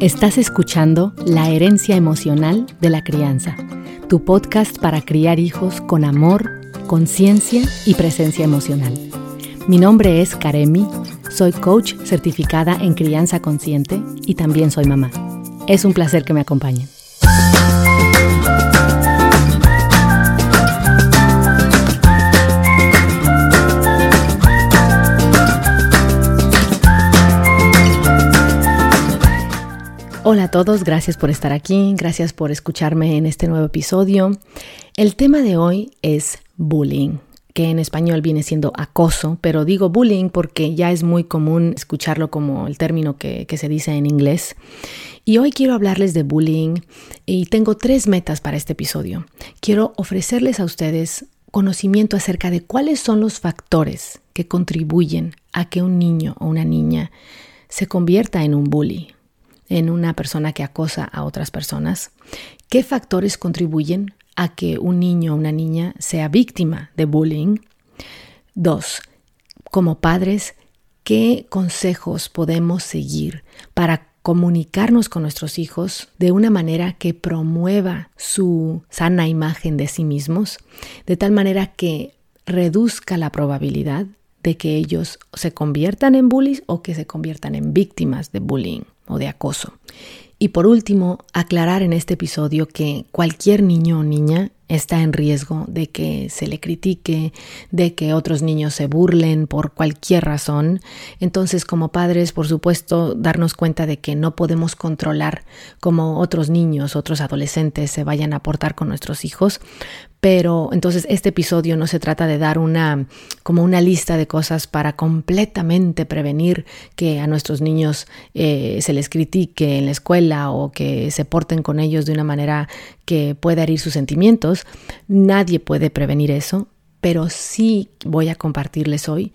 Estás escuchando La herencia emocional de la crianza, tu podcast para criar hijos con amor, conciencia y presencia emocional. Mi nombre es Karemi, soy coach certificada en crianza consciente y también soy mamá. Es un placer que me acompañen. Hola a todos, gracias por estar aquí, gracias por escucharme en este nuevo episodio. El tema de hoy es bullying, que en español viene siendo acoso, pero digo bullying porque ya es muy común escucharlo como el término que, se dice en inglés. Y hoy quiero hablarles de bullying y tengo tres metas para este episodio. Quiero ofrecerles a ustedes conocimiento acerca de cuáles son los factores que contribuyen a que un niño o una niña se convierta en un bully en una persona que acosa a otras personas? ¿Qué factores contribuyen a que un niño o una niña sea víctima de bullying? Dos, como padres, ¿qué consejos podemos seguir para comunicarnos con nuestros hijos de una manera que promueva su sana imagen de sí mismos, de tal manera que reduzca la probabilidad de que ellos se conviertan en bullies o que se conviertan en víctimas de bullying o de acoso. Y por último, aclarar en este episodio que cualquier niño o niña está en riesgo de que se le critique, de que otros niños se burlen por cualquier razón. Entonces, como padres, por supuesto, darnos cuenta de que no podemos controlar cómo otros niños, otros adolescentes se vayan a portar con nuestros hijos, pero entonces este episodio no se trata de dar una como una lista de cosas para completamente prevenir que a nuestros niños eh, se les critique en la escuela o que se porten con ellos de una manera que pueda herir sus sentimientos. Nadie puede prevenir eso, pero sí voy a compartirles hoy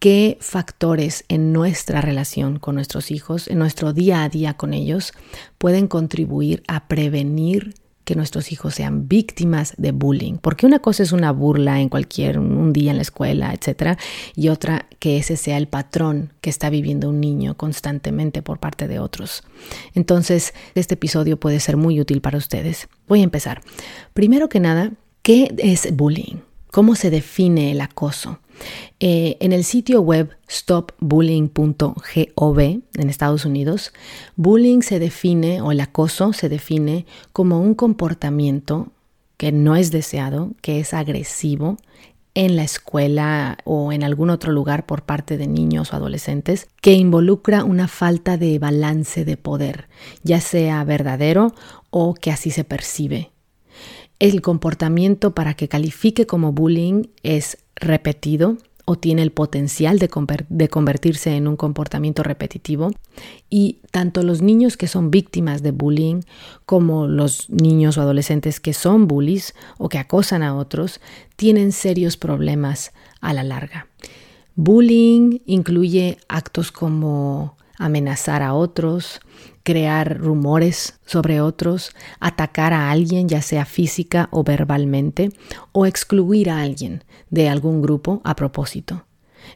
qué factores en nuestra relación con nuestros hijos, en nuestro día a día con ellos, pueden contribuir a prevenir que nuestros hijos sean víctimas de bullying, porque una cosa es una burla en cualquier un día en la escuela, etcétera, y otra que ese sea el patrón que está viviendo un niño constantemente por parte de otros. Entonces, este episodio puede ser muy útil para ustedes. Voy a empezar. Primero que nada, ¿qué es bullying? ¿Cómo se define el acoso? Eh, en el sitio web stopbullying.gov en Estados Unidos, bullying se define o el acoso se define como un comportamiento que no es deseado, que es agresivo en la escuela o en algún otro lugar por parte de niños o adolescentes, que involucra una falta de balance de poder, ya sea verdadero o que así se percibe. El comportamiento para que califique como bullying es repetido o tiene el potencial de, convertirse en un comportamiento repetitivo. Y tanto los niños que son víctimas de bullying como los niños o adolescentes que son bullies o que acosan a otros tienen serios problemas a la larga. Bullying incluye actos como amenazar a otros, crear rumores sobre otros, atacar a alguien, ya sea física o verbalmente, o excluir a alguien de algún grupo a propósito.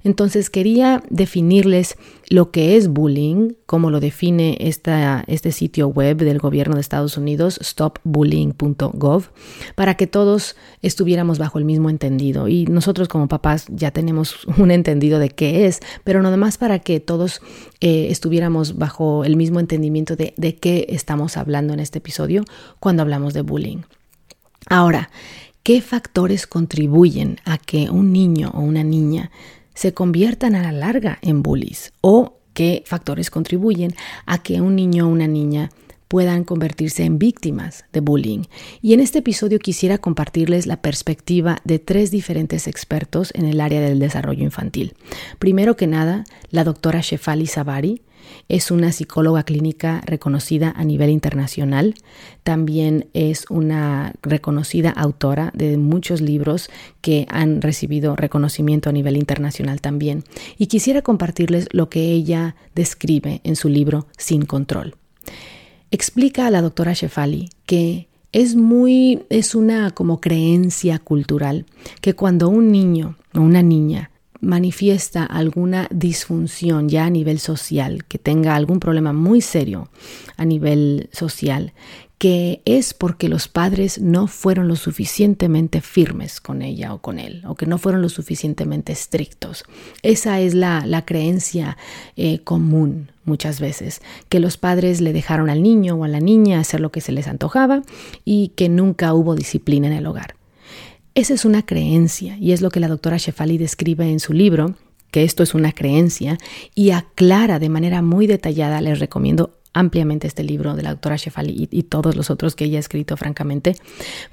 Entonces quería definirles lo que es bullying, como lo define esta, este sitio web del gobierno de Estados Unidos, stopbullying.gov, para que todos estuviéramos bajo el mismo entendido. Y nosotros como papás ya tenemos un entendido de qué es, pero nada más para que todos eh, estuviéramos bajo el mismo entendimiento de, de qué estamos hablando en este episodio cuando hablamos de bullying. Ahora, ¿qué factores contribuyen a que un niño o una niña se conviertan a la larga en bullies o qué factores contribuyen a que un niño o una niña puedan convertirse en víctimas de bullying. Y en este episodio quisiera compartirles la perspectiva de tres diferentes expertos en el área del desarrollo infantil. Primero que nada, la doctora Shefali Sabari, es una psicóloga clínica reconocida a nivel internacional. También es una reconocida autora de muchos libros que han recibido reconocimiento a nivel internacional también. Y quisiera compartirles lo que ella describe en su libro Sin Control. Explica a la doctora Shefali que es muy, es una como creencia cultural que cuando un niño o una niña manifiesta alguna disfunción ya a nivel social, que tenga algún problema muy serio a nivel social, que es porque los padres no fueron lo suficientemente firmes con ella o con él, o que no fueron lo suficientemente estrictos. Esa es la, creencia eh, común muchas veces, que los padres le dejaron al niño o a la niña hacer lo que se les antojaba y que nunca hubo disciplina en el hogar. Esa es una creencia y es lo que la doctora Shefali describe en su libro, que esto es una creencia y aclara de manera muy detallada, les recomiendo ampliamente este libro de la doctora Shefali y, todos los otros que ella ha escrito, francamente.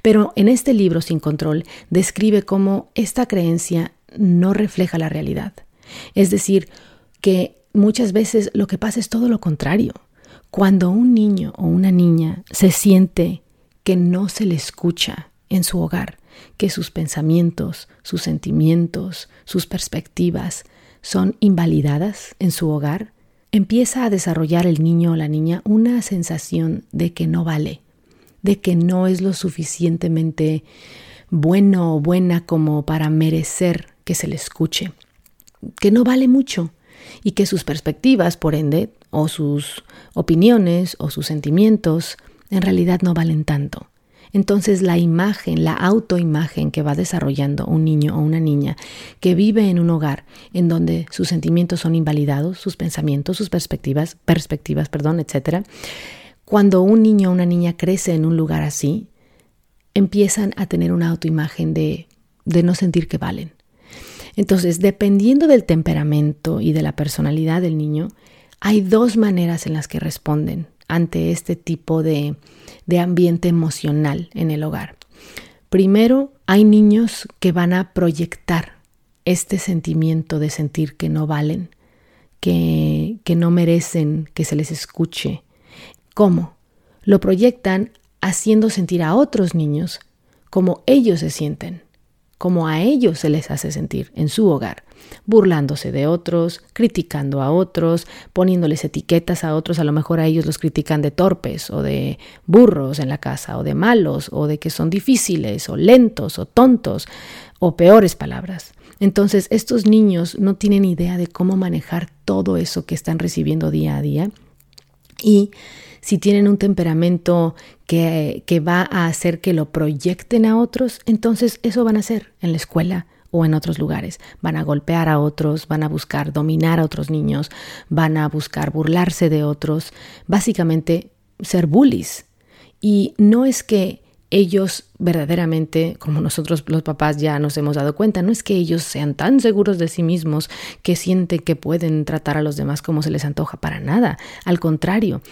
Pero en este libro, Sin Control, describe cómo esta creencia no refleja la realidad. Es decir, que muchas veces lo que pasa es todo lo contrario. Cuando un niño o una niña se siente que no se le escucha en su hogar, que sus pensamientos, sus sentimientos, sus perspectivas son invalidadas en su hogar, empieza a desarrollar el niño o la niña una sensación de que no vale, de que no es lo suficientemente bueno o buena como para merecer que se le escuche, que no vale mucho y que sus perspectivas, por ende, o sus opiniones o sus sentimientos, en realidad no valen tanto. Entonces la imagen, la autoimagen que va desarrollando un niño o una niña que vive en un hogar en donde sus sentimientos son invalidados, sus pensamientos, sus perspectivas, perspectivas, perdón, etcétera, cuando un niño o una niña crece en un lugar así, empiezan a tener una autoimagen de, de no sentir que valen. Entonces, dependiendo del temperamento y de la personalidad del niño, hay dos maneras en las que responden ante este tipo de, de ambiente emocional en el hogar. Primero, hay niños que van a proyectar este sentimiento de sentir que no valen, que, que no merecen que se les escuche. ¿Cómo? Lo proyectan haciendo sentir a otros niños como ellos se sienten como a ellos se les hace sentir en su hogar, burlándose de otros, criticando a otros, poniéndoles etiquetas a otros, a lo mejor a ellos los critican de torpes o de burros en la casa o de malos o de que son difíciles o lentos o tontos o peores palabras. Entonces estos niños no tienen idea de cómo manejar todo eso que están recibiendo día a día y si tienen un temperamento que, va a hacer que lo proyecten a otros, entonces eso van a hacer en la escuela o en otros lugares. Van a golpear a otros, van a buscar dominar a otros niños, van a buscar burlarse de otros, básicamente ser bullies. Y no es que ellos verdaderamente, como nosotros los papás ya nos hemos dado cuenta, no es que ellos sean tan seguros de sí mismos que sienten que pueden tratar a los demás como se les antoja, para nada. Al contrario,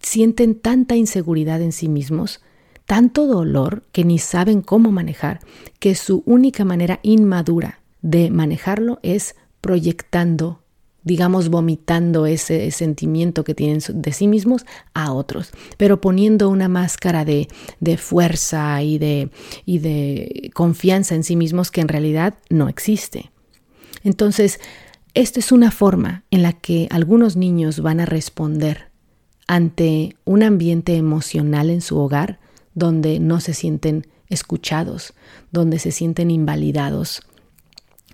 sienten tanta inseguridad en sí mismos, tanto dolor que ni saben cómo manejar, que su única manera inmadura de manejarlo es proyectando digamos, vomitando ese sentimiento que tienen de sí mismos a otros, pero poniendo una máscara de, de fuerza y de, y de confianza en sí mismos que en realidad no existe. Entonces, esta es una forma en la que algunos niños van a responder ante un ambiente emocional en su hogar donde no se sienten escuchados, donde se sienten invalidados.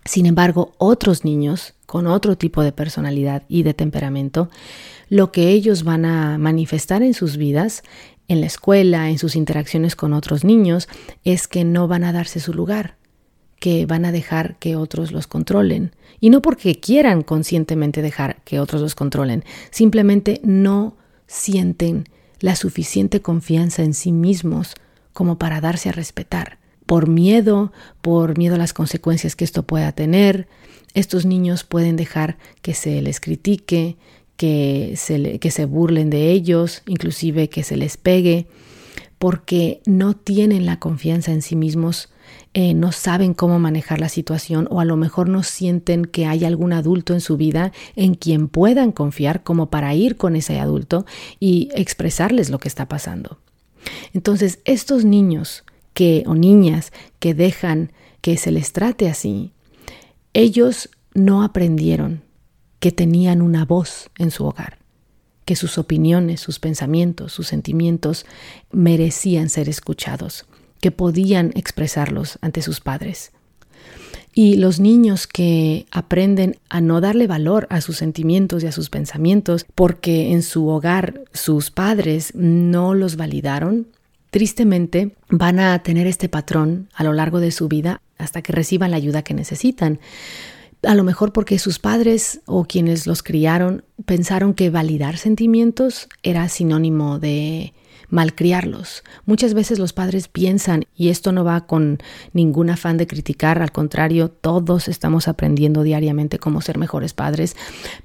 Sin embargo, otros niños con otro tipo de personalidad y de temperamento, lo que ellos van a manifestar en sus vidas, en la escuela, en sus interacciones con otros niños, es que no van a darse su lugar, que van a dejar que otros los controlen. Y no porque quieran conscientemente dejar que otros los controlen, simplemente no sienten la suficiente confianza en sí mismos como para darse a respetar. Por miedo, por miedo a las consecuencias que esto pueda tener, estos niños pueden dejar que se les critique, que se, que se burlen de ellos, inclusive que se les pegue, porque no tienen la confianza en sí mismos, eh, no saben cómo manejar la situación o a lo mejor no sienten que hay algún adulto en su vida en quien puedan confiar como para ir con ese adulto y expresarles lo que está pasando. Entonces, estos niños que o niñas que dejan que se les trate así, ellos no aprendieron que tenían una voz en su hogar, que sus opiniones, sus pensamientos, sus sentimientos merecían ser escuchados, que podían expresarlos ante sus padres. Y los niños que aprenden a no darle valor a sus sentimientos y a sus pensamientos porque en su hogar sus padres no los validaron, tristemente van a tener este patrón a lo largo de su vida hasta que reciban la ayuda que necesitan. A lo mejor porque sus padres o quienes los criaron pensaron que validar sentimientos era sinónimo de malcriarlos. Muchas veces los padres piensan, y esto no va con ningún afán de criticar, al contrario, todos estamos aprendiendo diariamente cómo ser mejores padres,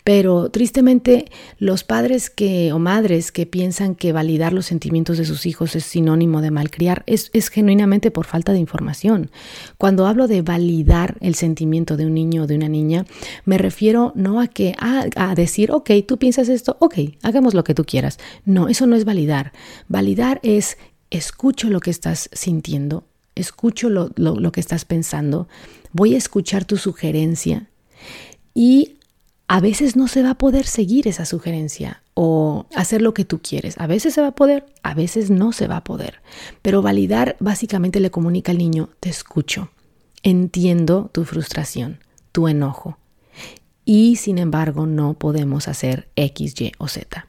pero tristemente los padres que o madres que piensan que validar los sentimientos de sus hijos es sinónimo de malcriar es, es genuinamente por falta de información. Cuando hablo de validar el sentimiento de un niño o de una niña, me refiero no a que a, a decir, ok, tú piensas esto, ok, hagamos lo que tú quieras. No, eso no es validar. Validar es escucho lo que estás sintiendo, escucho lo, que estás pensando, voy a escuchar tu sugerencia y a veces no se va a poder seguir esa sugerencia o hacer lo que tú quieres. A veces se va a poder, a veces no se va a poder. Pero validar básicamente le comunica al niño, te escucho, entiendo tu frustración, tu enojo. Y sin embargo no podemos hacer X, Y o Z.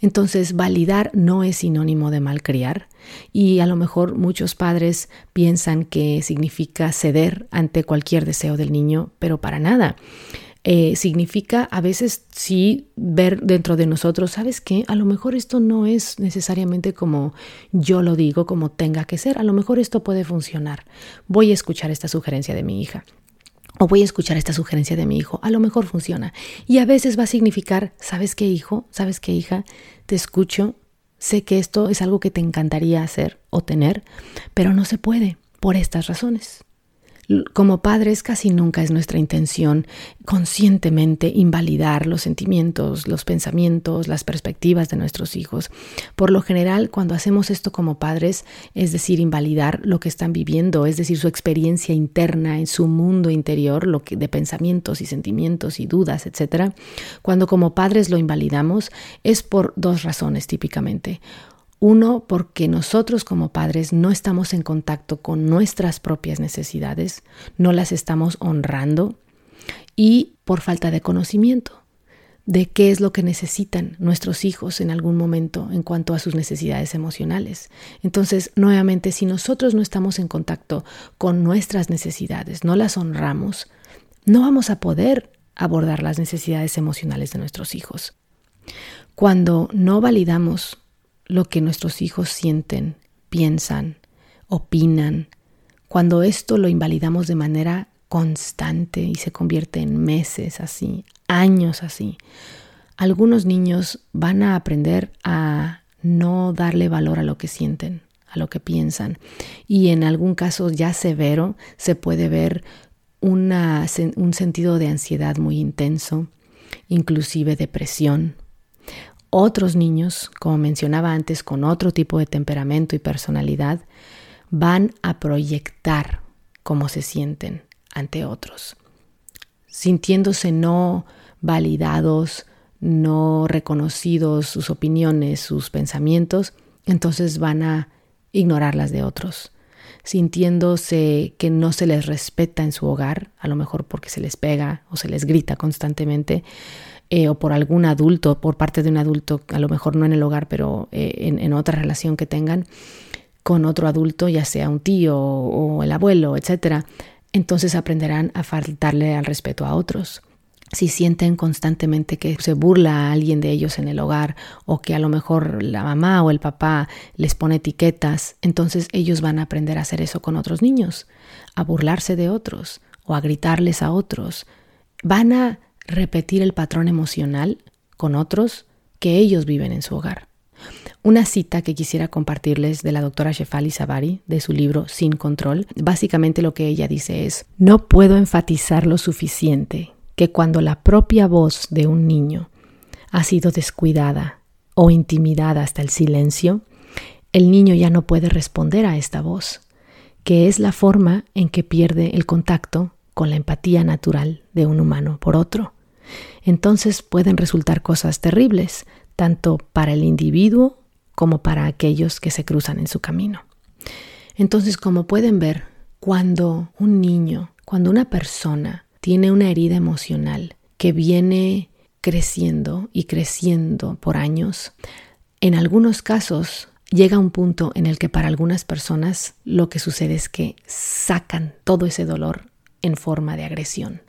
Entonces, validar no es sinónimo de malcriar y a lo mejor muchos padres piensan que significa ceder ante cualquier deseo del niño, pero para nada. Eh, significa a veces sí ver dentro de nosotros, ¿sabes qué? A lo mejor esto no es necesariamente como yo lo digo, como tenga que ser, a lo mejor esto puede funcionar. Voy a escuchar esta sugerencia de mi hija o voy a escuchar esta sugerencia de mi hijo, a lo mejor funciona. Y a veces va a significar, ¿sabes qué hijo? ¿Sabes qué hija? Te escucho, sé que esto es algo que te encantaría hacer o tener, pero no se puede por estas razones. Como padres casi nunca es nuestra intención conscientemente invalidar los sentimientos, los pensamientos, las perspectivas de nuestros hijos. Por lo general, cuando hacemos esto como padres, es decir, invalidar lo que están viviendo, es decir, su experiencia interna en su mundo interior, lo que de pensamientos y sentimientos y dudas, etcétera. Cuando como padres lo invalidamos es por dos razones típicamente. Uno, porque nosotros como padres no estamos en contacto con nuestras propias necesidades, no las estamos honrando y por falta de conocimiento de qué es lo que necesitan nuestros hijos en algún momento en cuanto a sus necesidades emocionales. Entonces, nuevamente, si nosotros no estamos en contacto con nuestras necesidades, no las honramos, no vamos a poder abordar las necesidades emocionales de nuestros hijos. Cuando no validamos lo que nuestros hijos sienten, piensan, opinan, cuando esto lo invalidamos de manera constante y se convierte en meses así, años así, algunos niños van a aprender a no darle valor a lo que sienten, a lo que piensan. Y en algún caso ya severo se puede ver un sentido de ansiedad muy intenso, inclusive depresión, otros niños, como mencionaba antes, con otro tipo de temperamento y personalidad, van a proyectar cómo se sienten ante otros, sintiéndose no validados, no reconocidos sus opiniones, sus pensamientos, entonces van a ignorar las de otros, sintiéndose que no se les respeta en su hogar, a lo mejor porque se les pega o se les grita constantemente, eh, o por algún adulto, por parte de un adulto, a lo mejor no en el hogar, pero eh, en, otra relación que tengan con otro adulto, ya sea un tío o el abuelo, etc., entonces aprenderán a faltarle al respeto a otros. Si sienten constantemente que se burla a alguien de ellos en el hogar o que a lo mejor la mamá o el papá les pone etiquetas, entonces ellos van a aprender a hacer eso con otros niños, a burlarse de otros o a gritarles a otros. Van a repetir el patrón emocional con otros que ellos viven en su hogar. Una cita que quisiera compartirles de la doctora Shefali Savari de su libro Sin Control, básicamente lo que ella dice es, no puedo enfatizar lo suficiente que cuando la propia voz de un niño ha sido descuidada o intimidada hasta el silencio, el niño ya no puede responder a esta voz, que es la forma en que pierde el contacto con la empatía natural de un humano por otro. Entonces pueden resultar cosas terribles, tanto para el individuo como para aquellos que se cruzan en su camino. Entonces, como pueden ver, cuando un niño Cuando una persona tiene una herida emocional que viene creciendo y creciendo por años, en algunos casos llega un punto en el que para algunas personas lo que sucede es que sacan todo ese dolor en forma de agresión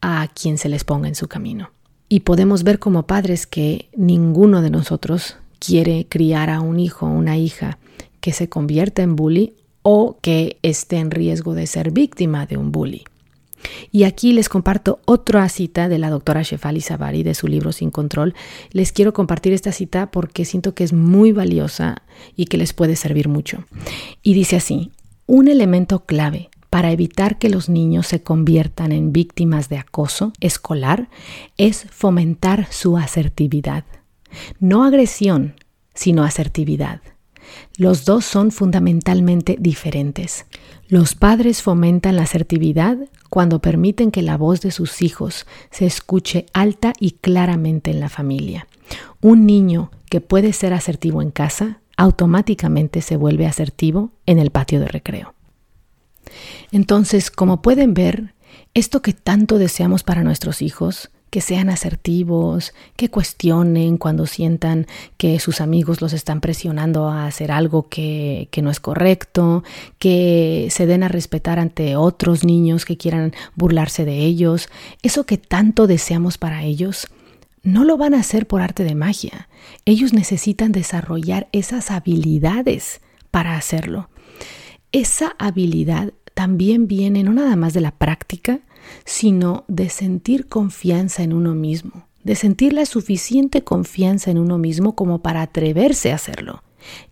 a quien se les ponga en su camino. Y podemos ver como padres que ninguno de nosotros quiere criar a un hijo o una hija que se convierta en bully o que esté en riesgo de ser víctima de un bully. Y aquí les comparto otra cita de la doctora Shefali Savari de su libro Sin Control. Les quiero compartir esta cita porque siento que es muy valiosa y que les puede servir mucho. Y dice así, un elemento clave para evitar que los niños se conviertan en víctimas de acoso escolar es fomentar su asertividad. No agresión, sino asertividad. Los dos son fundamentalmente diferentes. Los padres fomentan la asertividad cuando permiten que la voz de sus hijos se escuche alta y claramente en la familia. Un niño que puede ser asertivo en casa automáticamente se vuelve asertivo en el patio de recreo. Entonces, como pueden ver, esto que tanto deseamos para nuestros hijos que sean asertivos, que cuestionen cuando sientan que sus amigos los están presionando a hacer algo que, que no es correcto, que se den a respetar ante otros niños que quieran burlarse de ellos. Eso que tanto deseamos para ellos, no lo van a hacer por arte de magia. Ellos necesitan desarrollar esas habilidades para hacerlo. Esa habilidad también viene no nada más de la práctica, sino de sentir confianza en uno mismo, de sentir la suficiente confianza en uno mismo como para atreverse a hacerlo.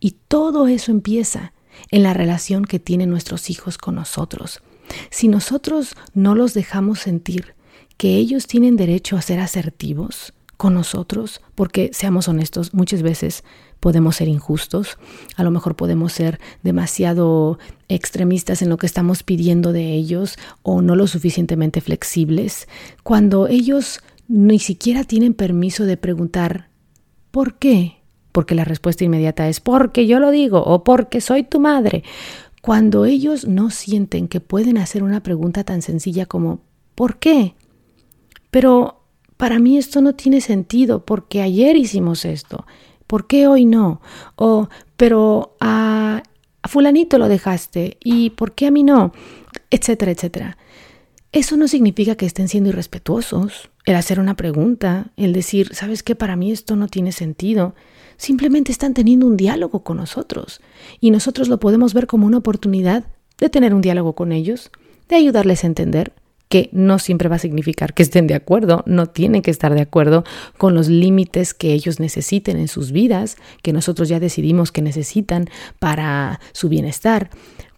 Y todo eso empieza en la relación que tienen nuestros hijos con nosotros. Si nosotros no los dejamos sentir que ellos tienen derecho a ser asertivos con nosotros, porque seamos honestos, muchas veces podemos ser injustos, a lo mejor podemos ser demasiado extremistas en lo que estamos pidiendo de ellos o no lo suficientemente flexibles, cuando ellos ni siquiera tienen permiso de preguntar ¿por qué? Porque la respuesta inmediata es porque yo lo digo o porque soy tu madre. Cuando ellos no sienten que pueden hacer una pregunta tan sencilla como ¿por qué? Pero para mí esto no tiene sentido porque ayer hicimos esto ¿por qué hoy no? O, pero a, fulanito lo dejaste y ¿por qué a mí no? Etcétera, etcétera. Eso no significa que estén siendo irrespetuosos. El hacer una pregunta, el decir, ¿sabes qué? Para mí esto no tiene sentido. Simplemente están teniendo un diálogo con nosotros y nosotros lo podemos ver como una oportunidad de tener un diálogo con ellos, de ayudarles a entender, que no siempre va a significar que estén de acuerdo, no tienen que estar de acuerdo con los límites que ellos necesiten en sus vidas, que nosotros ya decidimos que necesitan para su bienestar.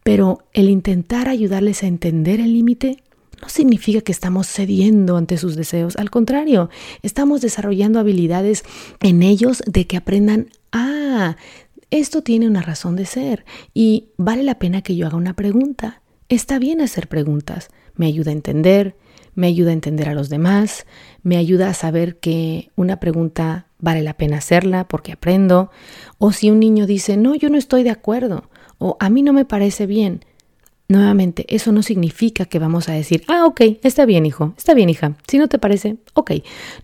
Pero el intentar ayudarles a entender el límite no significa que estamos cediendo ante sus deseos, al contrario, estamos desarrollando habilidades en ellos de que aprendan, ah, esto tiene una razón de ser y vale la pena que yo haga una pregunta. Está bien hacer preguntas me ayuda a entender, me ayuda a entender a los demás, me ayuda a saber que una pregunta vale la pena hacerla porque aprendo, o si un niño dice, no, yo no estoy de acuerdo, o a mí no me parece bien. Nuevamente, eso no significa que vamos a decir, ah, ok, está bien, hijo, está bien, hija, si no te parece, ok.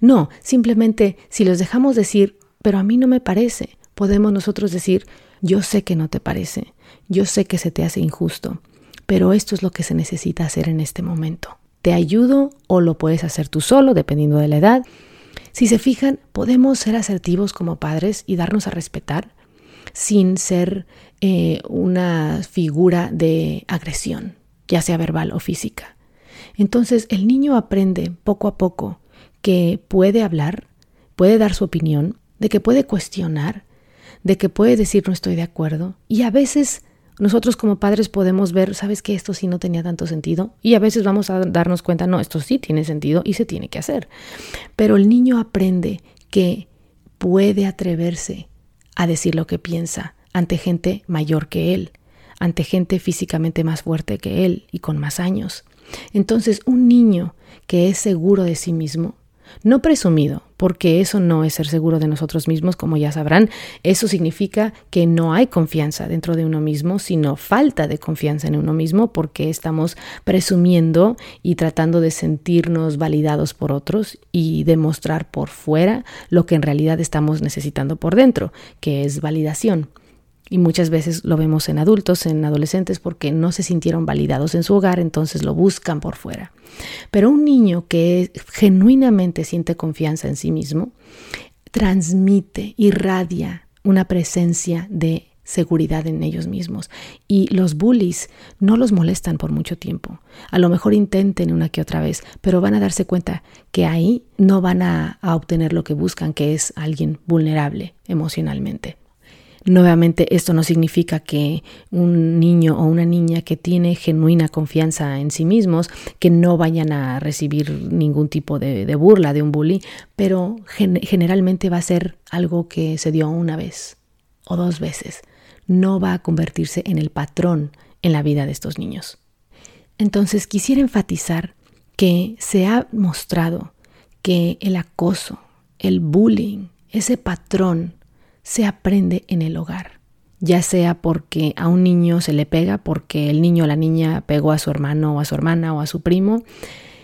No, simplemente si los dejamos decir, pero a mí no me parece, podemos nosotros decir, yo sé que no te parece, yo sé que se te hace injusto, pero esto es lo que se necesita hacer en este momento. Te ayudo o lo puedes hacer tú solo, dependiendo de la edad. Si se fijan, podemos ser asertivos como padres y darnos a respetar sin ser eh, una figura de agresión, ya sea verbal o física. Entonces el niño aprende poco a poco que puede hablar, puede dar su opinión, de que puede cuestionar, de que puede decir no estoy de acuerdo y a veces nosotros como padres podemos ver, sabes que esto sí no tenía tanto sentido y a veces vamos a darnos cuenta, no, esto sí tiene sentido y se tiene que hacer. Pero el niño aprende que puede atreverse a decir lo que piensa ante gente mayor que él, ante gente físicamente más fuerte que él y con más años. Entonces, un niño que es seguro de sí mismo, no presumido, porque eso no es ser seguro de nosotros mismos, como ya sabrán. Eso significa que no hay confianza dentro de uno mismo, sino falta de confianza en uno mismo, porque estamos presumiendo y tratando de sentirnos validados por otros y demostrar por fuera lo que en realidad estamos necesitando por dentro, que es validación. Y muchas veces lo vemos en adultos, en adolescentes, porque no se sintieron validados en su hogar, entonces lo buscan por fuera. Pero un niño que genuinamente siente confianza en sí mismo, transmite, irradia una presencia de seguridad en ellos mismos. Y los bullies no los molestan por mucho tiempo. A lo mejor intenten una que otra vez, pero van a darse cuenta que ahí no van a, a obtener lo que buscan, que es alguien vulnerable emocionalmente. Nuevamente, esto no significa que un niño o una niña que tiene genuina confianza en sí mismos, que no vayan a recibir ningún tipo de, burla de un bully, pero generalmente va a ser algo que se dio una vez o dos veces. No va a convertirse en el patrón en la vida de estos niños. Entonces, quisiera enfatizar que se ha mostrado que el acoso, el bullying, ese patrón se aprende en el hogar, ya sea porque a un niño se le pega, porque el niño o la niña pegó a su hermano o a su hermana o a su primo,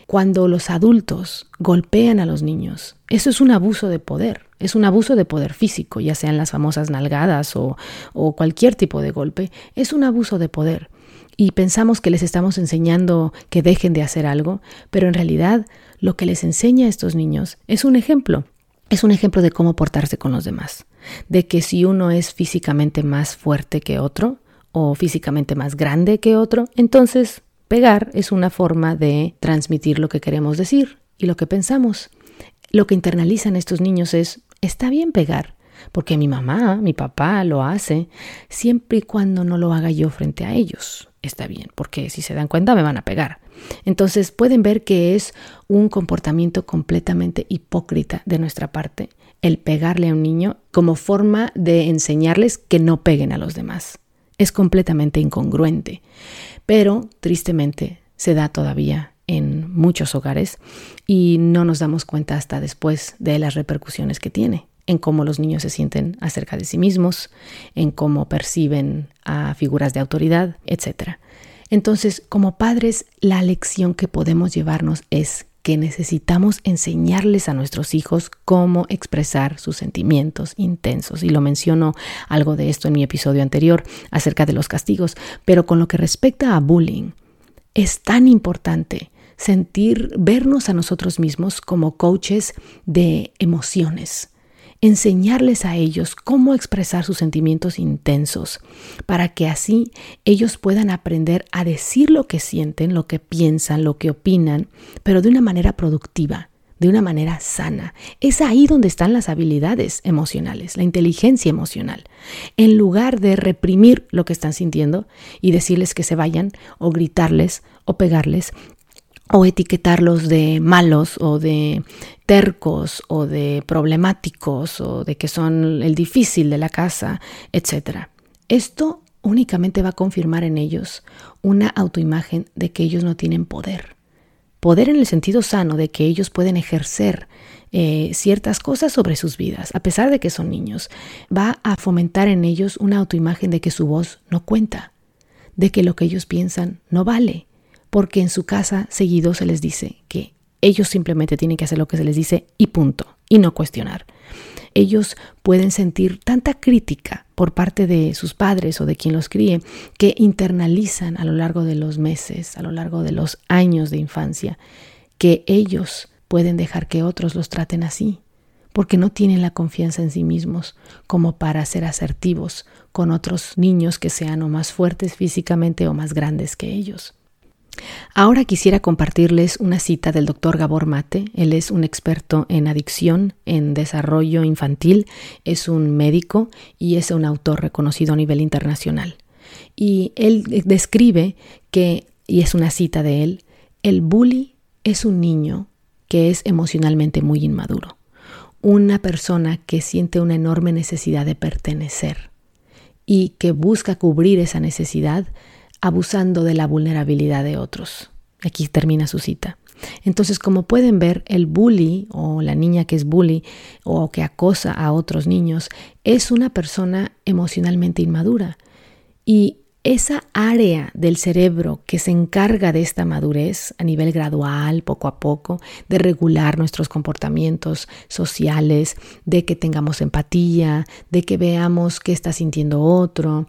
cuando los adultos golpean a los niños, eso es un abuso de poder, es un abuso de poder físico, ya sean las famosas nalgadas o, o cualquier tipo de golpe, es un abuso de poder. Y pensamos que les estamos enseñando que dejen de hacer algo, pero en realidad lo que les enseña a estos niños es un ejemplo, es un ejemplo de cómo portarse con los demás de que si uno es físicamente más fuerte que otro o físicamente más grande que otro, entonces pegar es una forma de transmitir lo que queremos decir y lo que pensamos. Lo que internalizan estos niños es, está bien pegar, porque mi mamá, mi papá lo hace, siempre y cuando no lo haga yo frente a ellos. Está bien, porque si se dan cuenta me van a pegar. Entonces pueden ver que es un comportamiento completamente hipócrita de nuestra parte el pegarle a un niño como forma de enseñarles que no peguen a los demás. Es completamente incongruente, pero tristemente se da todavía en muchos hogares y no nos damos cuenta hasta después de las repercusiones que tiene en cómo los niños se sienten acerca de sí mismos, en cómo perciben a figuras de autoridad, etc. Entonces, como padres, la lección que podemos llevarnos es que necesitamos enseñarles a nuestros hijos cómo expresar sus sentimientos intensos. Y lo menciono algo de esto en mi episodio anterior acerca de los castigos. Pero con lo que respecta a bullying, es tan importante sentir, vernos a nosotros mismos como coaches de emociones enseñarles a ellos cómo expresar sus sentimientos intensos, para que así ellos puedan aprender a decir lo que sienten, lo que piensan, lo que opinan, pero de una manera productiva, de una manera sana. Es ahí donde están las habilidades emocionales, la inteligencia emocional. En lugar de reprimir lo que están sintiendo y decirles que se vayan o gritarles o pegarles, o etiquetarlos de malos o de tercos o de problemáticos o de que son el difícil de la casa, etc. Esto únicamente va a confirmar en ellos una autoimagen de que ellos no tienen poder. Poder en el sentido sano de que ellos pueden ejercer eh, ciertas cosas sobre sus vidas, a pesar de que son niños. Va a fomentar en ellos una autoimagen de que su voz no cuenta, de que lo que ellos piensan no vale, porque en su casa seguido se les dice que ellos simplemente tienen que hacer lo que se les dice y punto, y no cuestionar. Ellos pueden sentir tanta crítica por parte de sus padres o de quien los críe que internalizan a lo largo de los meses, a lo largo de los años de infancia, que ellos pueden dejar que otros los traten así, porque no tienen la confianza en sí mismos como para ser asertivos con otros niños que sean o más fuertes físicamente o más grandes que ellos. Ahora quisiera compartirles una cita del doctor Gabor Mate. Él es un experto en adicción, en desarrollo infantil, es un médico y es un autor reconocido a nivel internacional. Y él describe que, y es una cita de él, el bully es un niño que es emocionalmente muy inmaduro, una persona que siente una enorme necesidad de pertenecer y que busca cubrir esa necesidad abusando de la vulnerabilidad de otros. Aquí termina su cita. Entonces, como pueden ver, el bully o la niña que es bully o que acosa a otros niños es una persona emocionalmente inmadura. Y esa área del cerebro que se encarga de esta madurez a nivel gradual, poco a poco, de regular nuestros comportamientos sociales, de que tengamos empatía, de que veamos qué está sintiendo otro,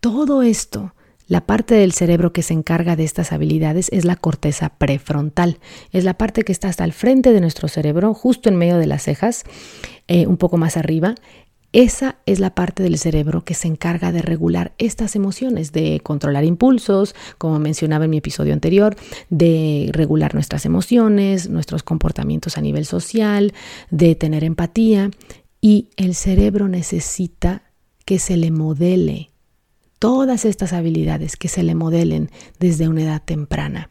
todo esto la parte del cerebro que se encarga de estas habilidades es la corteza prefrontal. Es la parte que está hasta el frente de nuestro cerebro, justo en medio de las cejas, eh, un poco más arriba. Esa es la parte del cerebro que se encarga de regular estas emociones, de controlar impulsos, como mencionaba en mi episodio anterior, de regular nuestras emociones, nuestros comportamientos a nivel social, de tener empatía. Y el cerebro necesita que se le modele todas estas habilidades que se le modelen desde una edad temprana.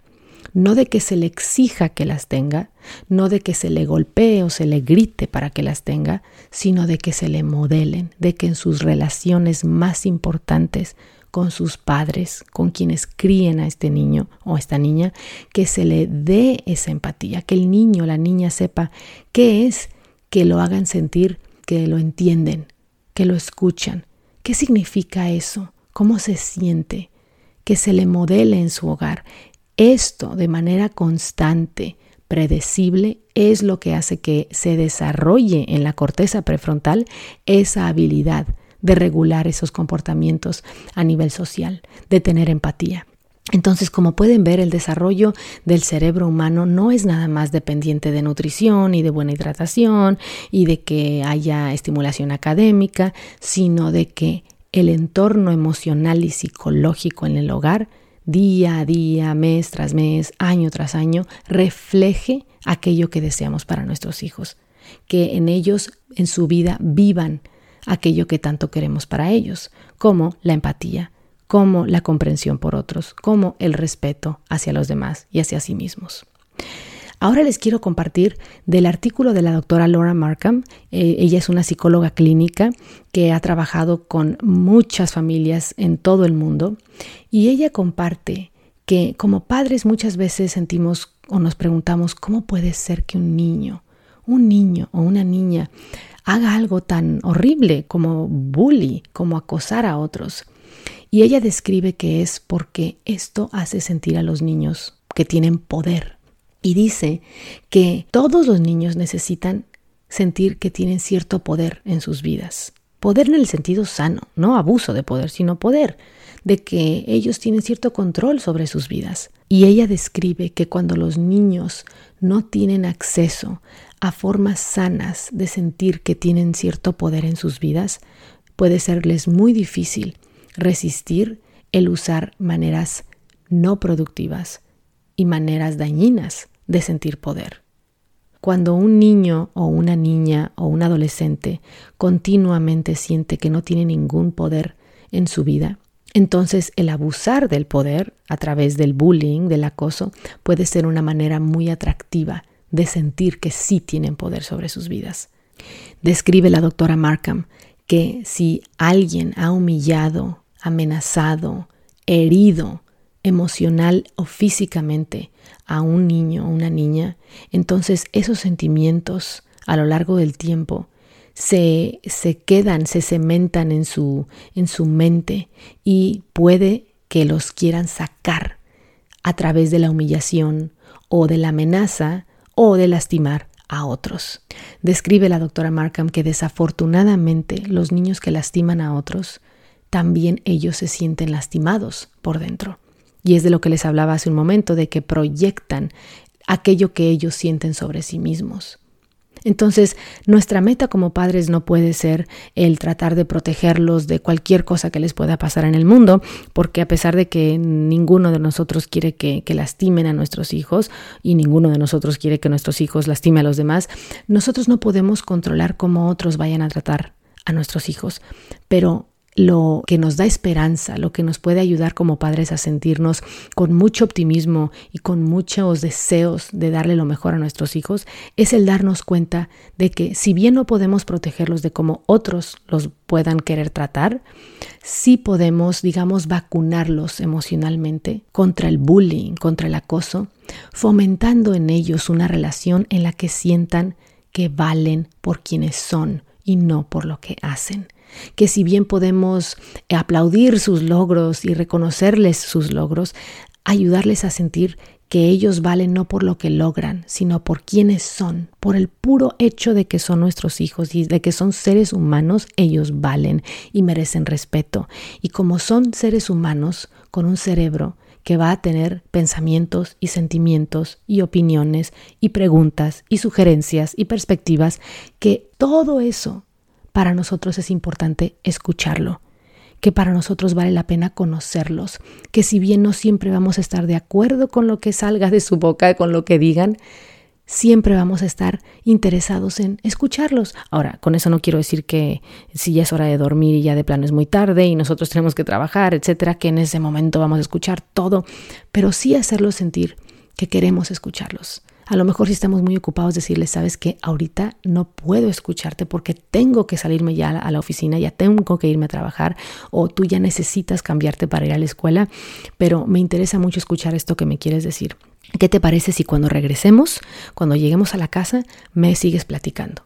No de que se le exija que las tenga, no de que se le golpee o se le grite para que las tenga, sino de que se le modelen, de que en sus relaciones más importantes con sus padres, con quienes críen a este niño o a esta niña, que se le dé esa empatía, que el niño o la niña sepa qué es, que lo hagan sentir, que lo entienden, que lo escuchan. ¿Qué significa eso? Cómo se siente, que se le modele en su hogar. Esto de manera constante, predecible, es lo que hace que se desarrolle en la corteza prefrontal esa habilidad de regular esos comportamientos a nivel social, de tener empatía. Entonces, como pueden ver, el desarrollo del cerebro humano no es nada más dependiente de nutrición y de buena hidratación y de que haya estimulación académica, sino de que el entorno emocional y psicológico en el hogar, día a día, mes tras mes, año tras año, refleje aquello que deseamos para nuestros hijos, que en ellos, en su vida, vivan aquello que tanto queremos para ellos, como la empatía, como la comprensión por otros, como el respeto hacia los demás y hacia sí mismos. Ahora les quiero compartir del artículo de la doctora Laura Markham. Eh, ella es una psicóloga clínica que ha trabajado con muchas familias en todo el mundo y ella comparte que como padres muchas veces sentimos o nos preguntamos cómo puede ser que un niño, un niño o una niña haga algo tan horrible como bully, como acosar a otros. Y ella describe que es porque esto hace sentir a los niños que tienen poder y dice que todos los niños necesitan sentir que tienen cierto poder en sus vidas. Poder en el sentido sano, no abuso de poder, sino poder, de que ellos tienen cierto control sobre sus vidas. Y ella describe que cuando los niños no tienen acceso a formas sanas de sentir que tienen cierto poder en sus vidas, puede serles muy difícil resistir el usar maneras no productivas y maneras dañinas de sentir poder. Cuando un niño o una niña o un adolescente continuamente siente que no tiene ningún poder en su vida, entonces el abusar del poder a través del bullying, del acoso, puede ser una manera muy atractiva de sentir que sí tienen poder sobre sus vidas. Describe la doctora Markham que si alguien ha humillado, amenazado, herido emocional o físicamente a un niño o una niña, entonces esos sentimientos a lo largo del tiempo se, se quedan, se cementan en su, en su mente y puede que los quieran sacar a través de la humillación o de la amenaza o de lastimar a otros. Describe la doctora Markham que desafortunadamente los niños que lastiman a otros, también ellos se sienten lastimados por dentro. Y es de lo que les hablaba hace un momento, de que proyectan aquello que ellos sienten sobre sí mismos. Entonces, nuestra meta como padres no puede ser el tratar de protegerlos de cualquier cosa que les pueda pasar en el mundo, porque a pesar de que ninguno de nosotros quiere que, lastimen a nuestros hijos y ninguno de nosotros quiere que nuestros hijos lastimen a los demás, nosotros no podemos controlar cómo otros vayan a tratar a nuestros hijos. Pero lo que nos da esperanza, lo que nos puede ayudar como padres a sentirnos con mucho optimismo y con muchos deseos de darle lo mejor a nuestros hijos, es el darnos cuenta de que si bien no podemos protegerlos de cómo otros los puedan querer tratar, sí podemos, digamos, vacunarlos emocionalmente contra el bullying, contra el acoso, fomentando en ellos una relación en la que sientan que valen por quienes son y no por lo que hacen que si bien podemos aplaudir sus logros y reconocerles sus logros, ayudarles a sentir que ellos valen no por lo que logran, sino por quienes son, por el puro hecho de que son nuestros hijos y de que son seres humanos, ellos valen y merecen respeto. Y como son seres humanos con un cerebro que va a tener pensamientos y sentimientos y opiniones y preguntas y sugerencias y perspectivas, que todo eso para nosotros es importante escucharlo, que para nosotros vale la pena conocerlos, que si bien no siempre vamos a estar de acuerdo con lo que salga de su boca, con lo que digan, siempre vamos a estar interesados en escucharlos. Ahora, con eso no quiero decir que si ya es hora de dormir y ya de plano es muy tarde y nosotros tenemos que trabajar, etcétera, que en ese momento vamos a escuchar todo, pero sí hacerlos sentir que queremos escucharlos, a lo mejor si estamos muy ocupados decirles, sabes que ahorita no puedo escucharte porque tengo que salirme ya a la oficina, ya tengo que irme a trabajar o tú ya necesitas cambiarte para ir a la escuela, pero me interesa mucho escuchar esto que me quieres decir. ¿Qué te parece si cuando regresemos, cuando lleguemos a la casa, me sigues platicando?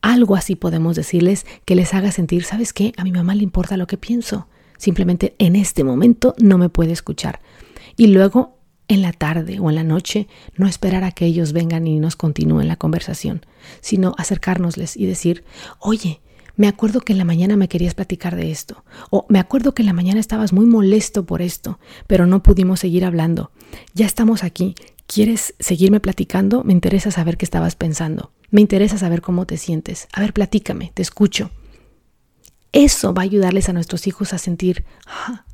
Algo así podemos decirles que les haga sentir, ¿sabes qué? A mi mamá le importa lo que pienso. Simplemente en este momento no me puede escuchar. Y luego en la tarde o en la noche, no esperar a que ellos vengan y nos continúen la conversación, sino acercárnosles y decir, oye, me acuerdo que en la mañana me querías platicar de esto, o me acuerdo que en la mañana estabas muy molesto por esto, pero no pudimos seguir hablando. Ya estamos aquí. ¿Quieres seguirme platicando? Me interesa saber qué estabas pensando. Me interesa saber cómo te sientes. A ver, platícame, te escucho. Eso va a ayudarles a nuestros hijos a sentir, ah,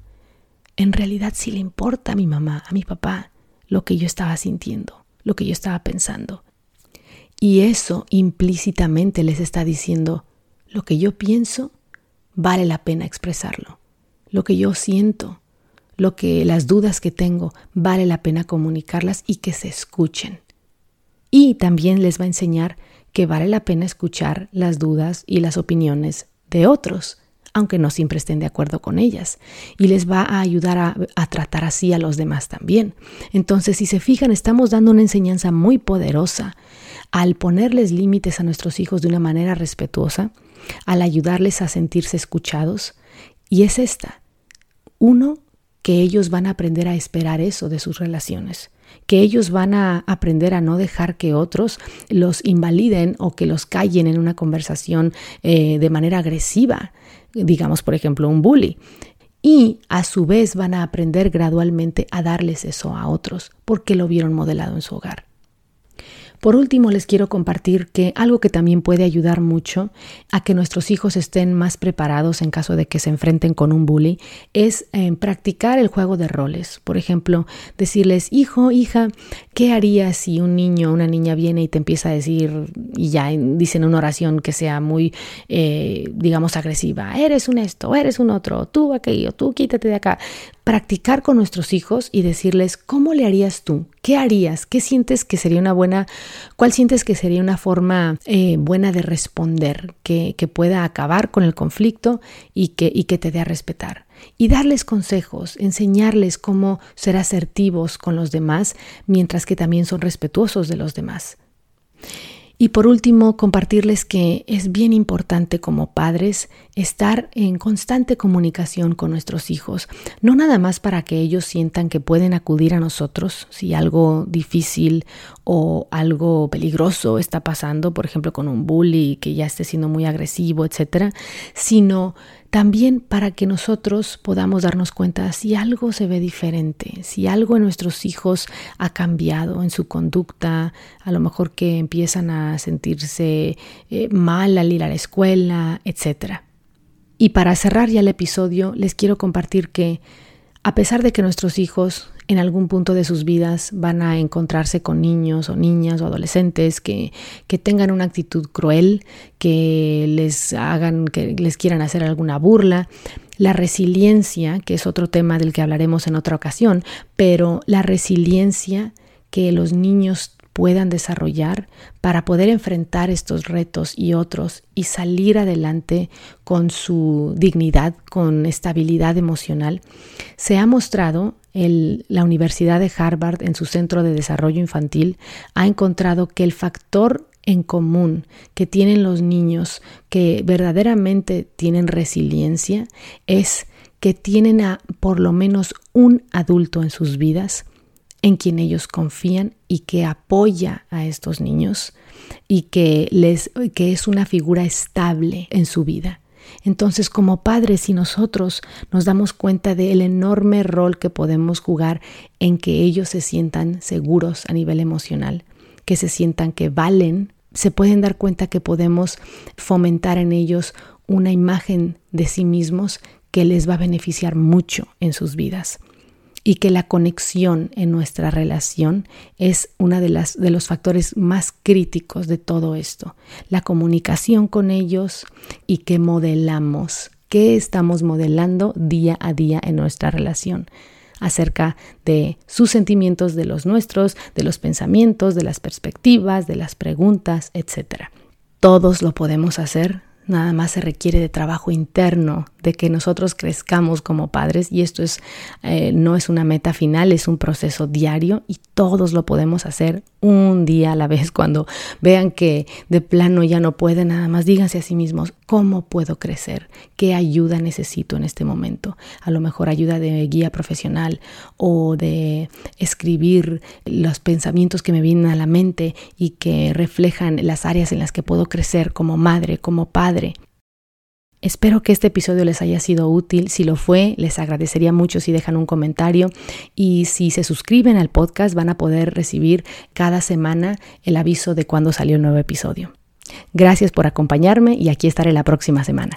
en realidad sí le importa a mi mamá, a mi papá, lo que yo estaba sintiendo, lo que yo estaba pensando. Y eso implícitamente les está diciendo, lo que yo pienso vale la pena expresarlo. Lo que yo siento, lo que las dudas que tengo, vale la pena comunicarlas y que se escuchen. Y también les va a enseñar que vale la pena escuchar las dudas y las opiniones de otros, aunque no siempre estén de acuerdo con ellas, y les va a ayudar a, tratar así a los demás también. Entonces, si se fijan, estamos dando una enseñanza muy poderosa al ponerles límites a nuestros hijos de una manera respetuosa, al ayudarles a sentirse escuchados, y es esta. Uno, que ellos van a aprender a esperar eso de sus relaciones que ellos van a aprender a no dejar que otros los invaliden o que los callen en una conversación eh, de manera agresiva, digamos por ejemplo un bully. Y a su vez van a aprender gradualmente a darles eso a otros porque lo vieron modelado en su hogar. Por último, les quiero compartir que algo que también puede ayudar mucho a que nuestros hijos estén más preparados en caso de que se enfrenten con un bully es eh, practicar el juego de roles. Por ejemplo, decirles, hijo, hija, ¿qué harías si un niño o una niña viene y te empieza a decir, y ya dicen una oración que sea muy, eh, digamos, agresiva, eres un esto, eres un otro, tú aquello, tú quítate de acá practicar con nuestros hijos y decirles cómo le harías tú, qué harías, qué sientes que sería una buena, cuál sientes que sería una forma eh, buena de responder, que, que, pueda acabar con el conflicto y que, y que te dé a respetar. Y darles consejos, enseñarles cómo ser asertivos con los demás, mientras que también son respetuosos de los demás. Y por último, compartirles que es bien importante como padres estar en constante comunicación con nuestros hijos, no nada más para que ellos sientan que pueden acudir a nosotros si algo difícil o algo peligroso está pasando, por ejemplo con un bully que ya esté siendo muy agresivo, etcétera, sino también para que nosotros podamos darnos cuenta si algo se ve diferente, si algo en nuestros hijos ha cambiado en su conducta, a lo mejor que empiezan a sentirse eh, mal al ir a la escuela, etc. Y para cerrar ya el episodio, les quiero compartir que a pesar de que nuestros hijos en algún punto de sus vidas van a encontrarse con niños o niñas o adolescentes que, que tengan una actitud cruel, que les hagan, que les quieran hacer alguna burla. La resiliencia, que es otro tema del que hablaremos en otra ocasión, pero la resiliencia que los niños puedan desarrollar para poder enfrentar estos retos y otros y salir adelante con su dignidad, con estabilidad emocional, se ha mostrado el, la Universidad de Harvard en su Centro de Desarrollo Infantil ha encontrado que el factor en común que tienen los niños que verdaderamente tienen resiliencia es que tienen a por lo menos un adulto en sus vidas en quien ellos confían y que apoya a estos niños y que, les, que es una figura estable en su vida. Entonces, como padres, si nosotros nos damos cuenta del enorme rol que podemos jugar en que ellos se sientan seguros a nivel emocional, que se sientan que valen, se pueden dar cuenta que podemos fomentar en ellos una imagen de sí mismos que les va a beneficiar mucho en sus vidas y que la conexión en nuestra relación es uno de, las, de los factores más críticos de todo esto. La comunicación con ellos y que modelamos, qué estamos modelando día a día en nuestra relación acerca de sus sentimientos, de los nuestros, de los pensamientos, de las perspectivas, de las preguntas, etc. Todos lo podemos hacer Nada más se requiere de trabajo interno, de que nosotros crezcamos como padres y esto es, eh, no es una meta final, es un proceso diario y todos lo podemos hacer un día a la vez. Cuando vean que de plano ya no pueden, nada más díganse a sí mismos, ¿cómo puedo crecer? ¿Qué ayuda necesito en este momento? A lo mejor ayuda de guía profesional o de escribir los pensamientos que me vienen a la mente y que reflejan las áreas en las que puedo crecer como madre, como padre. Espero que este episodio les haya sido útil. Si lo fue, les agradecería mucho si dejan un comentario y si se suscriben al podcast van a poder recibir cada semana el aviso de cuando salió un nuevo episodio. Gracias por acompañarme y aquí estaré la próxima semana.